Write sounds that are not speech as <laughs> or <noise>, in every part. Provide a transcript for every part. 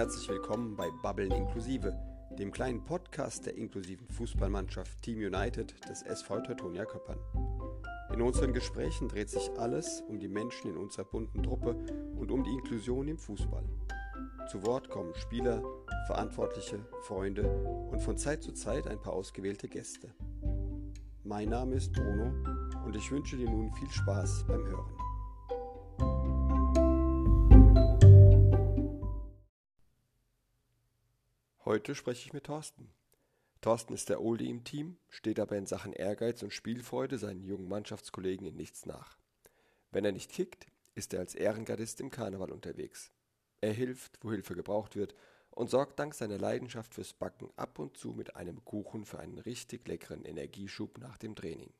herzlich willkommen bei Babbeln Inklusive, dem kleinen Podcast der inklusiven Fußballmannschaft Team United des SV Teutonia Köppern. In unseren Gesprächen dreht sich alles um die Menschen in unserer bunten Truppe und um die Inklusion im Fußball. Zu Wort kommen Spieler, Verantwortliche, Freunde und von Zeit zu Zeit ein paar ausgewählte Gäste. Mein Name ist Bruno und ich wünsche dir nun viel Spaß beim Hören. Heute spreche ich mit Thorsten. Thorsten ist der Oldie im Team, steht aber in Sachen Ehrgeiz und Spielfreude seinen jungen Mannschaftskollegen in nichts nach. Wenn er nicht kickt, ist er als Ehrengardist im Karneval unterwegs. Er hilft, wo Hilfe gebraucht wird und sorgt dank seiner Leidenschaft fürs Backen ab und zu mit einem Kuchen für einen richtig leckeren Energieschub nach dem Training.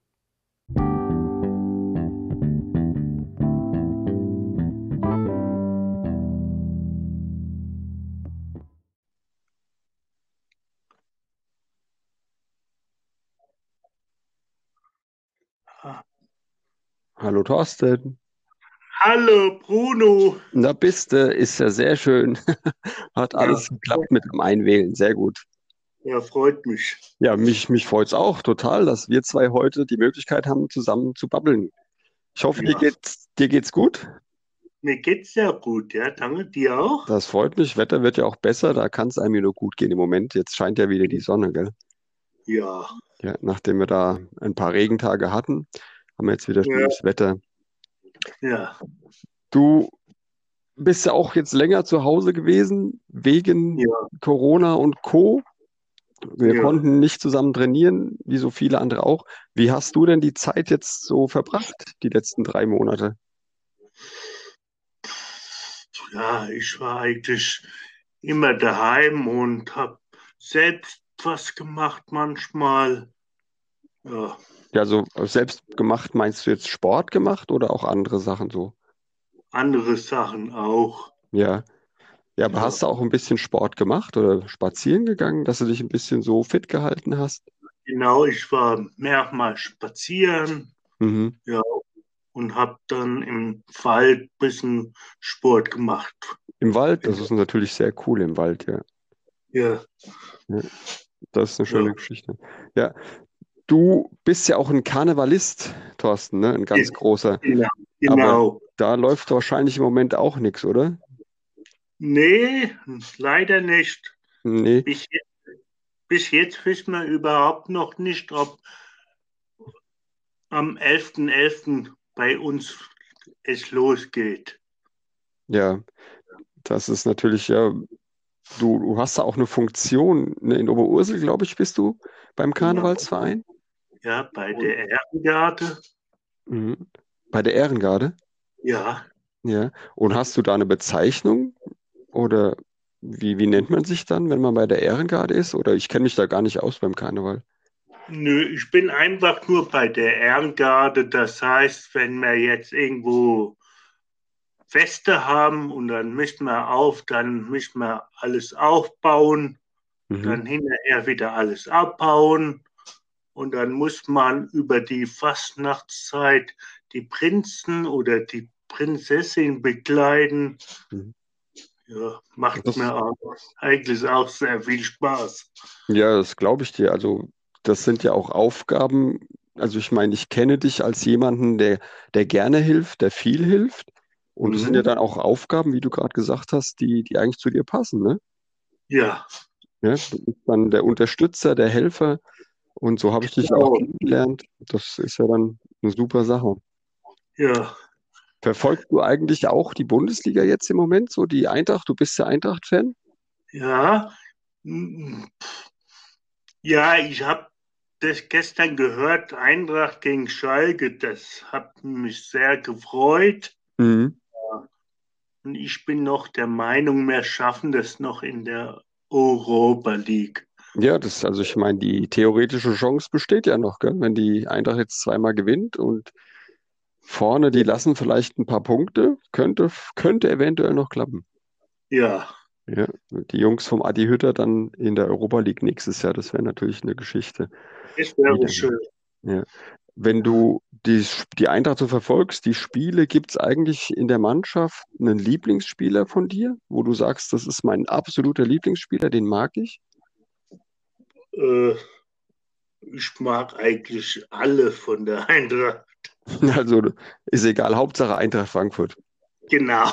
Hallo Thorsten. Hallo Bruno. Na bist du, ist ja sehr schön. <laughs> Hat alles ja. geklappt mit dem Einwählen, sehr gut. Ja, freut mich. Ja, mich, mich freut es auch total, dass wir zwei heute die Möglichkeit haben, zusammen zu babbeln. Ich hoffe, ja. dir, geht's, dir geht's gut. Mir geht's sehr gut, ja, danke dir auch. Das freut mich. Wetter wird ja auch besser, da kann es einem nur gut gehen im Moment. Jetzt scheint ja wieder die Sonne, gell? Ja. Ja, nachdem wir da ein paar Regentage hatten, haben wir jetzt wieder schönes ja. Wetter. Ja. Du bist ja auch jetzt länger zu Hause gewesen, wegen ja. Corona und Co. Wir ja. konnten nicht zusammen trainieren, wie so viele andere auch. Wie hast du denn die Zeit jetzt so verbracht, die letzten drei Monate? Ja, ich war eigentlich immer daheim und habe selbst was gemacht manchmal. Ja. Ja, so selbst gemacht, meinst du jetzt Sport gemacht oder auch andere Sachen so? Andere Sachen auch. Ja. Ja, aber ja. hast du auch ein bisschen Sport gemacht oder spazieren gegangen, dass du dich ein bisschen so fit gehalten hast? Genau, ich war mehrmals spazieren. Mhm. Ja, und habe dann im Wald ein bisschen Sport gemacht. Im Wald? Das ist natürlich sehr cool im Wald, ja. Ja. ja. Das ist eine schöne ja. Geschichte. Ja, Du bist ja auch ein Karnevalist, Thorsten, ne? Ein ganz ja, großer. Genau. genau. da läuft wahrscheinlich im Moment auch nichts, oder? Nee, leider nicht. Nee. Bis jetzt, bis jetzt wissen wir überhaupt noch nicht, ob am 11.11. .11. bei uns es losgeht. Ja, das ist natürlich ja. Du, du hast da auch eine Funktion. Ne? In Oberursel, glaube ich, bist du beim genau. Karnevalsverein. Ja, bei der Ehrengarde. Mhm. Bei der Ehrengarde? Ja. Ja. Und hast du da eine Bezeichnung? Oder wie, wie nennt man sich dann, wenn man bei der Ehrengarde ist? Oder ich kenne mich da gar nicht aus beim Karneval. Nö, ich bin einfach nur bei der Ehrengarde. Das heißt, wenn wir jetzt irgendwo Feste haben und dann mischt man auf, dann mischt man alles aufbauen, mhm. dann hinterher wieder alles abbauen und dann muss man über die Fastnachtszeit die Prinzen oder die Prinzessin begleiten. Mhm. Ja, macht das, mir auch, eigentlich auch sehr viel Spaß. Ja, das glaube ich dir. Also, das sind ja auch Aufgaben. Also, ich meine, ich kenne dich als jemanden, der, der gerne hilft, der viel hilft. Und es mhm. sind ja dann auch Aufgaben, wie du gerade gesagt hast, die, die eigentlich zu dir passen, ne? Ja. ja. Du bist dann der Unterstützer, der Helfer. Und so habe ich dich auch kennengelernt. Das ist ja dann eine super Sache. Ja. Verfolgst du eigentlich auch die Bundesliga jetzt im Moment, so die Eintracht? Du bist ja Eintracht-Fan? Ja. Ja, ich habe das gestern gehört, Eintracht gegen Schalke. Das hat mich sehr gefreut. Mhm. Und ich bin noch der Meinung, wir schaffen das noch in der Europa League. Ja, das, also ich meine, die theoretische Chance besteht ja noch, gell? Wenn die Eintracht jetzt zweimal gewinnt und vorne, die lassen vielleicht ein paar Punkte, könnte, könnte eventuell noch klappen. Ja. Ja, die Jungs vom Adi Hütter dann in der Europa League nächstes Jahr, das wäre natürlich eine Geschichte. Das wäre schön. Ja. Wenn du die, die Eintracht so verfolgst, die Spiele, gibt es eigentlich in der Mannschaft einen Lieblingsspieler von dir, wo du sagst, das ist mein absoluter Lieblingsspieler, den mag ich? Äh, ich mag eigentlich alle von der Eintracht. <laughs> Also ist egal, Hauptsache Eintracht Frankfurt. Genau.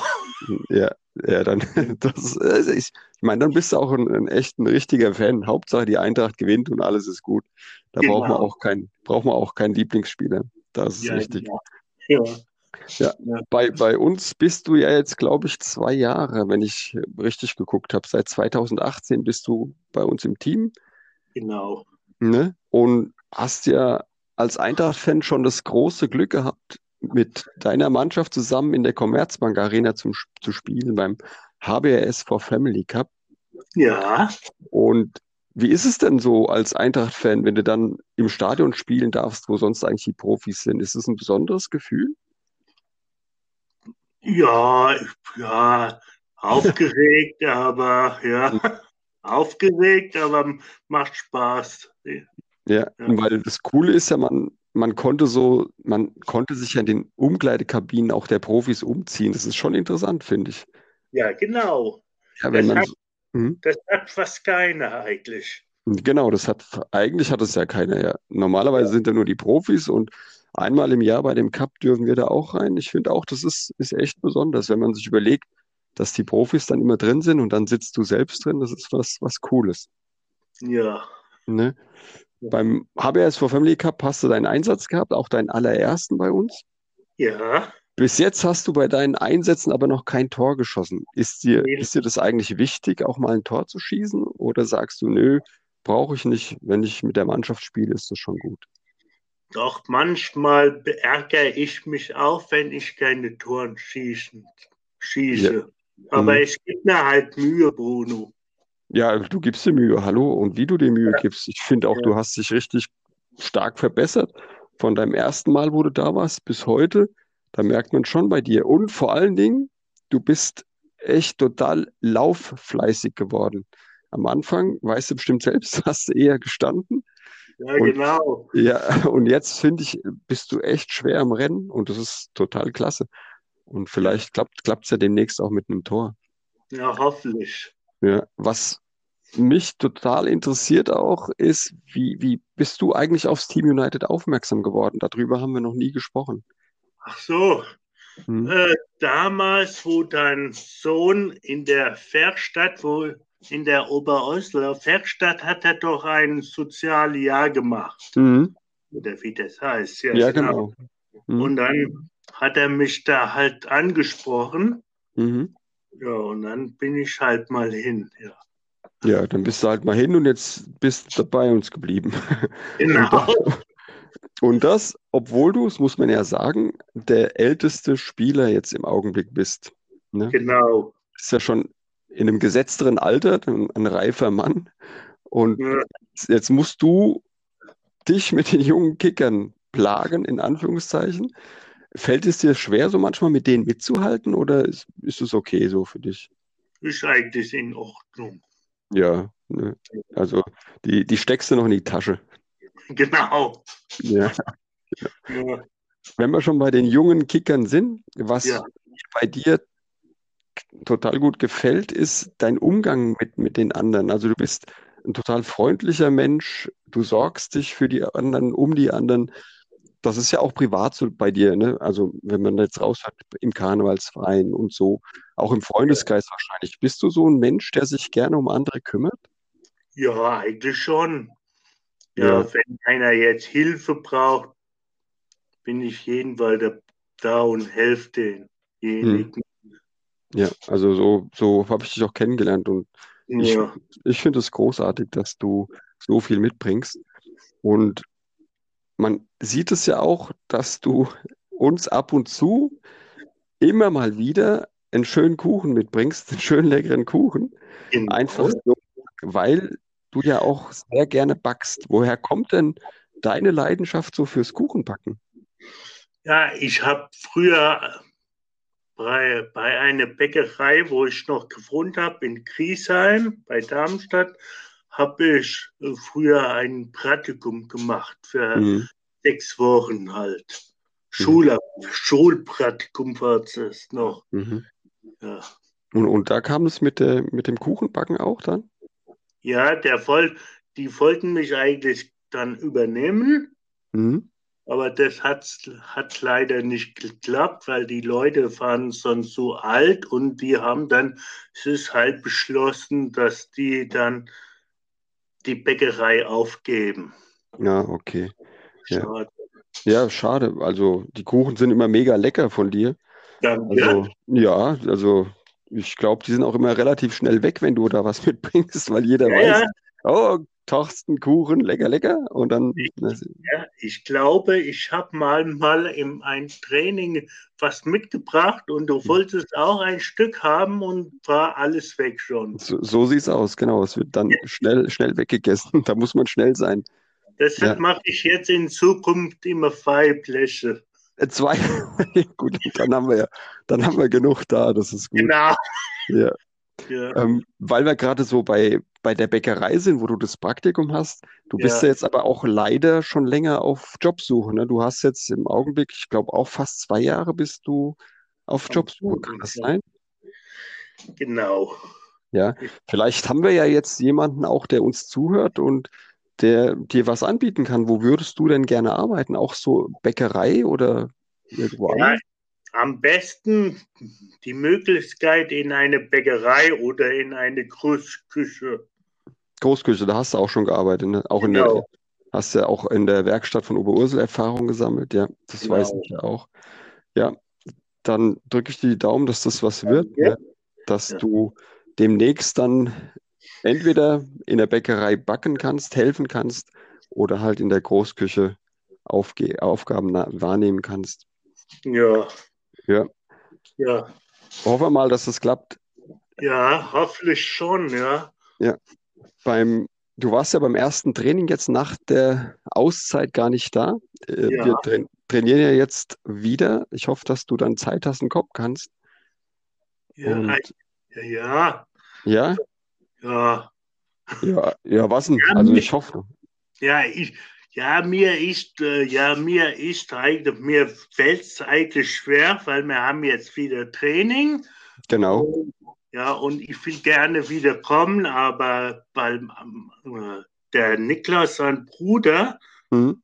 Ja, ja, dann, <laughs> das, also ich, ich meine, dann bist du auch ein, ein echt ein richtiger Fan. Hauptsache die Eintracht gewinnt und alles ist gut. Da genau. braucht man auch kein, braucht man auch keinen Lieblingsspieler. Das ist ja, richtig. Ja. Ja. ja. Bei, bei uns bist du ja jetzt, glaube ich, zwei Jahre, wenn ich richtig geguckt habe. Seit 2018 bist du bei uns im Team. Genau. Ne? Und hast ja als Eintracht-Fan schon das große Glück gehabt, mit deiner Mannschaft zusammen in der Commerzbank Arena zum, zu spielen beim HBRS for Family Cup. Ja. Und wie ist es denn so als Eintracht-Fan, wenn du dann im Stadion spielen darfst, wo sonst eigentlich die Profis sind? Ist es ein besonderes Gefühl? Ja, ja, aufgeregt, aber ja, hm. Aufgeregt, aber macht Spaß. Ja, ja, weil das Coole ist ja, man, man konnte so, man konnte sich ja in den Umkleidekabinen auch der Profis umziehen. Das ist schon interessant, finde ich. Ja, genau. Ja, das, hat, hm? das hat fast keiner eigentlich. Genau, das hat eigentlich hat es ja keiner. Ja. Normalerweise ja. sind ja nur die Profis und einmal im Jahr bei dem Cup dürfen wir da auch rein. Ich finde auch, das ist, ist echt besonders, wenn man sich überlegt, dass die Profis dann immer drin sind und dann sitzt du selbst drin. Das ist was, was Cooles. Ja. Ne? Beim HBS for Family Cup hast du deinen Einsatz gehabt, auch deinen allerersten bei uns. Ja. Bis jetzt hast du bei deinen Einsätzen aber noch kein Tor geschossen. Ist dir, nee. ist dir das eigentlich wichtig, auch mal ein Tor zu schießen? Oder sagst du, nö, brauche ich nicht, wenn ich mit der Mannschaft spiele, ist das schon gut? Doch manchmal ärgere ich mich auch, wenn ich keine Toren schießen, schieße. Ja. Aber mhm. ich gebe mir halt Mühe, Bruno. Ja, du gibst dir Mühe, hallo. Und wie du dir Mühe ja. gibst. Ich finde auch, ja. du hast dich richtig stark verbessert. Von deinem ersten Mal, wo du da warst, bis heute. Da merkt man schon bei dir. Und vor allen Dingen, du bist echt total lauffleißig geworden. Am Anfang, weißt du bestimmt selbst, <laughs> hast du eher gestanden. Ja, und, genau. Ja, und jetzt finde ich, bist du echt schwer am Rennen und das ist total klasse. Und vielleicht klappt es ja demnächst auch mit einem Tor. Ja, hoffentlich. Ja, was mich total interessiert auch ist, wie, wie bist du eigentlich aufs Team United aufmerksam geworden? Darüber haben wir noch nie gesprochen. Ach so. Hm. Äh, damals, wo dein Sohn in der Werkstatt, wo in der Oberäusler Werkstatt hat er doch ein Sozialjahr gemacht. Mhm. Oder wie das heißt. Ja, ja genau. genau. Mhm. Und dann hat er mich da halt angesprochen. Mhm. Ja, und dann bin ich halt mal hin, ja. Ja, dann bist du halt mal hin und jetzt bist du bei uns geblieben. <laughs> Genau. Und das, obwohl du, das muss man ja sagen, der älteste Spieler jetzt im Augenblick bist. Ne? Genau. Ist ja schon in einem gesetzteren Alter, ein, ein reifer Mann. Und ja. jetzt musst du dich mit den jungen Kickern plagen, in Anführungszeichen. Fällt es dir schwer, so manchmal mit denen mitzuhalten oder ist, ist es okay so für dich? Ist eigentlich in Ordnung. Ja, ne? also die, die steckst du noch in die Tasche. <laughs> Genau. Ja. ja. Wenn wir schon bei den jungen Kickern sind, was ja. bei dir total gut gefällt, ist dein Umgang mit, mit den anderen. Also du bist ein total freundlicher Mensch, du sorgst dich für die anderen, um die anderen. Das ist ja auch privat so bei dir, ne? Also wenn man jetzt raushört im Karnevalsverein und so, auch im Freundeskreis wahrscheinlich. Bist du so ein Mensch, der sich gerne um andere kümmert? Ja, eigentlich schon. Ja, ja. wenn einer jetzt Hilfe braucht, bin ich jedenfalls da und helfe denjenigen. Hm. Ja, also so, so habe ich dich auch kennengelernt und ich, ja. ich finde es großartig, dass du so viel mitbringst. Und man sieht es ja auch, dass du uns ab und zu immer mal wieder einen schönen Kuchen mitbringst, einen schönen leckeren Kuchen. Genau. Einfach so, weil du ja auch sehr gerne backst. Woher kommt denn deine Leidenschaft so fürs Kuchenbacken? Ja, ich habe früher bei, bei einer Bäckerei, wo ich noch gewohnt habe, in Griesheim bei Darmstadt, habe ich äh, früher ein Praktikum gemacht für mhm. sechs Wochen halt. Schule, Schulpraktikum war es noch. Mhm. Ja. Und, und da kam es mit, der, mit dem Kuchenbacken auch dann? Ja, der voll, die wollten mich eigentlich dann übernehmen, Mhm. aber das hat, hat leider nicht geklappt, weil die Leute waren sonst so alt und die haben dann, es ist halt beschlossen, dass die dann die Bäckerei aufgeben. Ja, okay. Ja. Schade. Ja, schade. Also die Kuchen sind immer mega lecker von dir. Danke. Also ja, also ich glaube, die sind auch immer relativ schnell weg, wenn du da was <laughs> mitbringst, weil jeder Ja, weiß, ja, oh, Torsten Kuchen, lecker, lecker. Und dann, ja, ich glaube, ich habe mal, mal in ein Training was mitgebracht und du wolltest auch ein Stück haben und war alles weg schon. so, so sieht's aus, genau. Es wird dann schnell, schnell weggegessen. <laughs> Da muss man schnell sein. Deshalb Ja. mache ich jetzt in Zukunft immer zwei Bleche. Äh, Zwei, <laughs> gut, dann haben wir ja, dann haben wir genug da, das ist gut. Genau. Ja. Ja, Ähm, weil wir gerade so bei, bei der Bäckerei sind, wo du das Praktikum hast, du bist Ja. ja jetzt aber auch leider schon länger auf Jobsuche, ne? Du hast jetzt im Augenblick, ich glaube auch fast zwei Jahre bist du auf Jobsuche, kann das sein? genau. Ja, vielleicht haben wir ja jetzt jemanden auch, der uns zuhört und der dir was anbieten kann. Wo würdest du denn gerne arbeiten? Auch so Bäckerei oder irgendwo Ja, anders? Am besten die Möglichkeit in eine Bäckerei oder in eine Großküche. Großküche, da hast du auch schon gearbeitet, ne? Auch in der, Genau. hast ja auch in der Werkstatt von Oberursel Erfahrung gesammelt, ja, das weiß Genau. ich ja auch. Ja, dann drücke ich dir die Daumen, dass das was wird, Ja. ne? Dass Ja. du demnächst dann entweder in der Bäckerei backen kannst, helfen kannst oder halt in der Großküche Aufge Aufgaben wahrnehmen kannst. Ja. Ja. Ja. Hoffen wir mal, dass das klappt. Ja, hoffentlich schon, ja. Beim, du warst ja beim ersten Training jetzt nach der Auszeit gar nicht da. Äh, Ja. Wir tra trainieren ja jetzt wieder. Ich hoffe, dass du dann Zeit hast und kommen kannst. Ja, Und ja, ja, ja. ja, ja, was denn? Ja, Also ich hoffe. Ja, ich, ja, mir ist, äh, ja, mir ist eigentlich, mir fällt es eigentlich schwer, weil wir haben jetzt wieder Training. Genau. Ja, und ich will gerne wieder kommen, aber weil äh, der Niklas, sein Bruder, Mhm.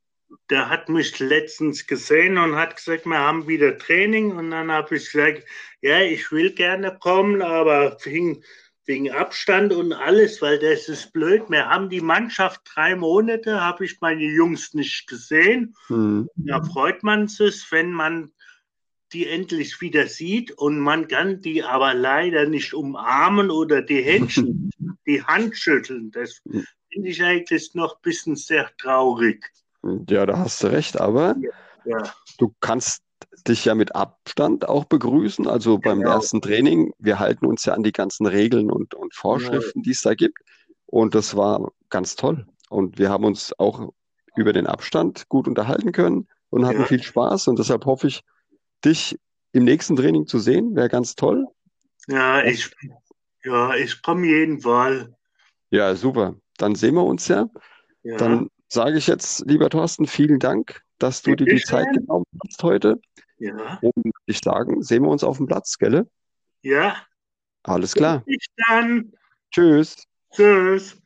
der hat mich letztens gesehen und hat gesagt, wir haben wieder Training. Und dann habe ich gesagt, ja, ich will gerne kommen, aber wegen, wegen Abstand und alles, weil das ist blöd. Wir haben die Mannschaft drei Monate, habe ich meine Jungs nicht gesehen. Mhm. Da freut man sich, wenn man die endlich wieder sieht und man kann die aber leider nicht umarmen oder die Händchen, <laughs> die Hand schütteln. Das finde ich eigentlich noch ein bisschen sehr traurig. Ja, da hast du recht, aber Ja, du kannst dich ja mit Abstand auch begrüßen. Also beim Genau. ersten Training, wir halten uns ja an die ganzen Regeln und, und Vorschriften, die es da gibt. Und das war ganz toll. Und wir haben uns auch über den Abstand gut unterhalten können und hatten Ja. viel Spaß. Und deshalb hoffe ich, dich im nächsten Training zu sehen. Wäre ganz toll. ja ich, ja, ich komme jeden Fall. Ja, super. Dann sehen wir uns ja. Ja, Dann sage ich jetzt, lieber Thorsten, vielen Dank, dass du dir die. Zeit genommen hast heute. Ja, Und ich sagen, sehen wir uns auf dem Platz, gell? ja. Alles klar. Bis dann. Tschüss. Tschüss.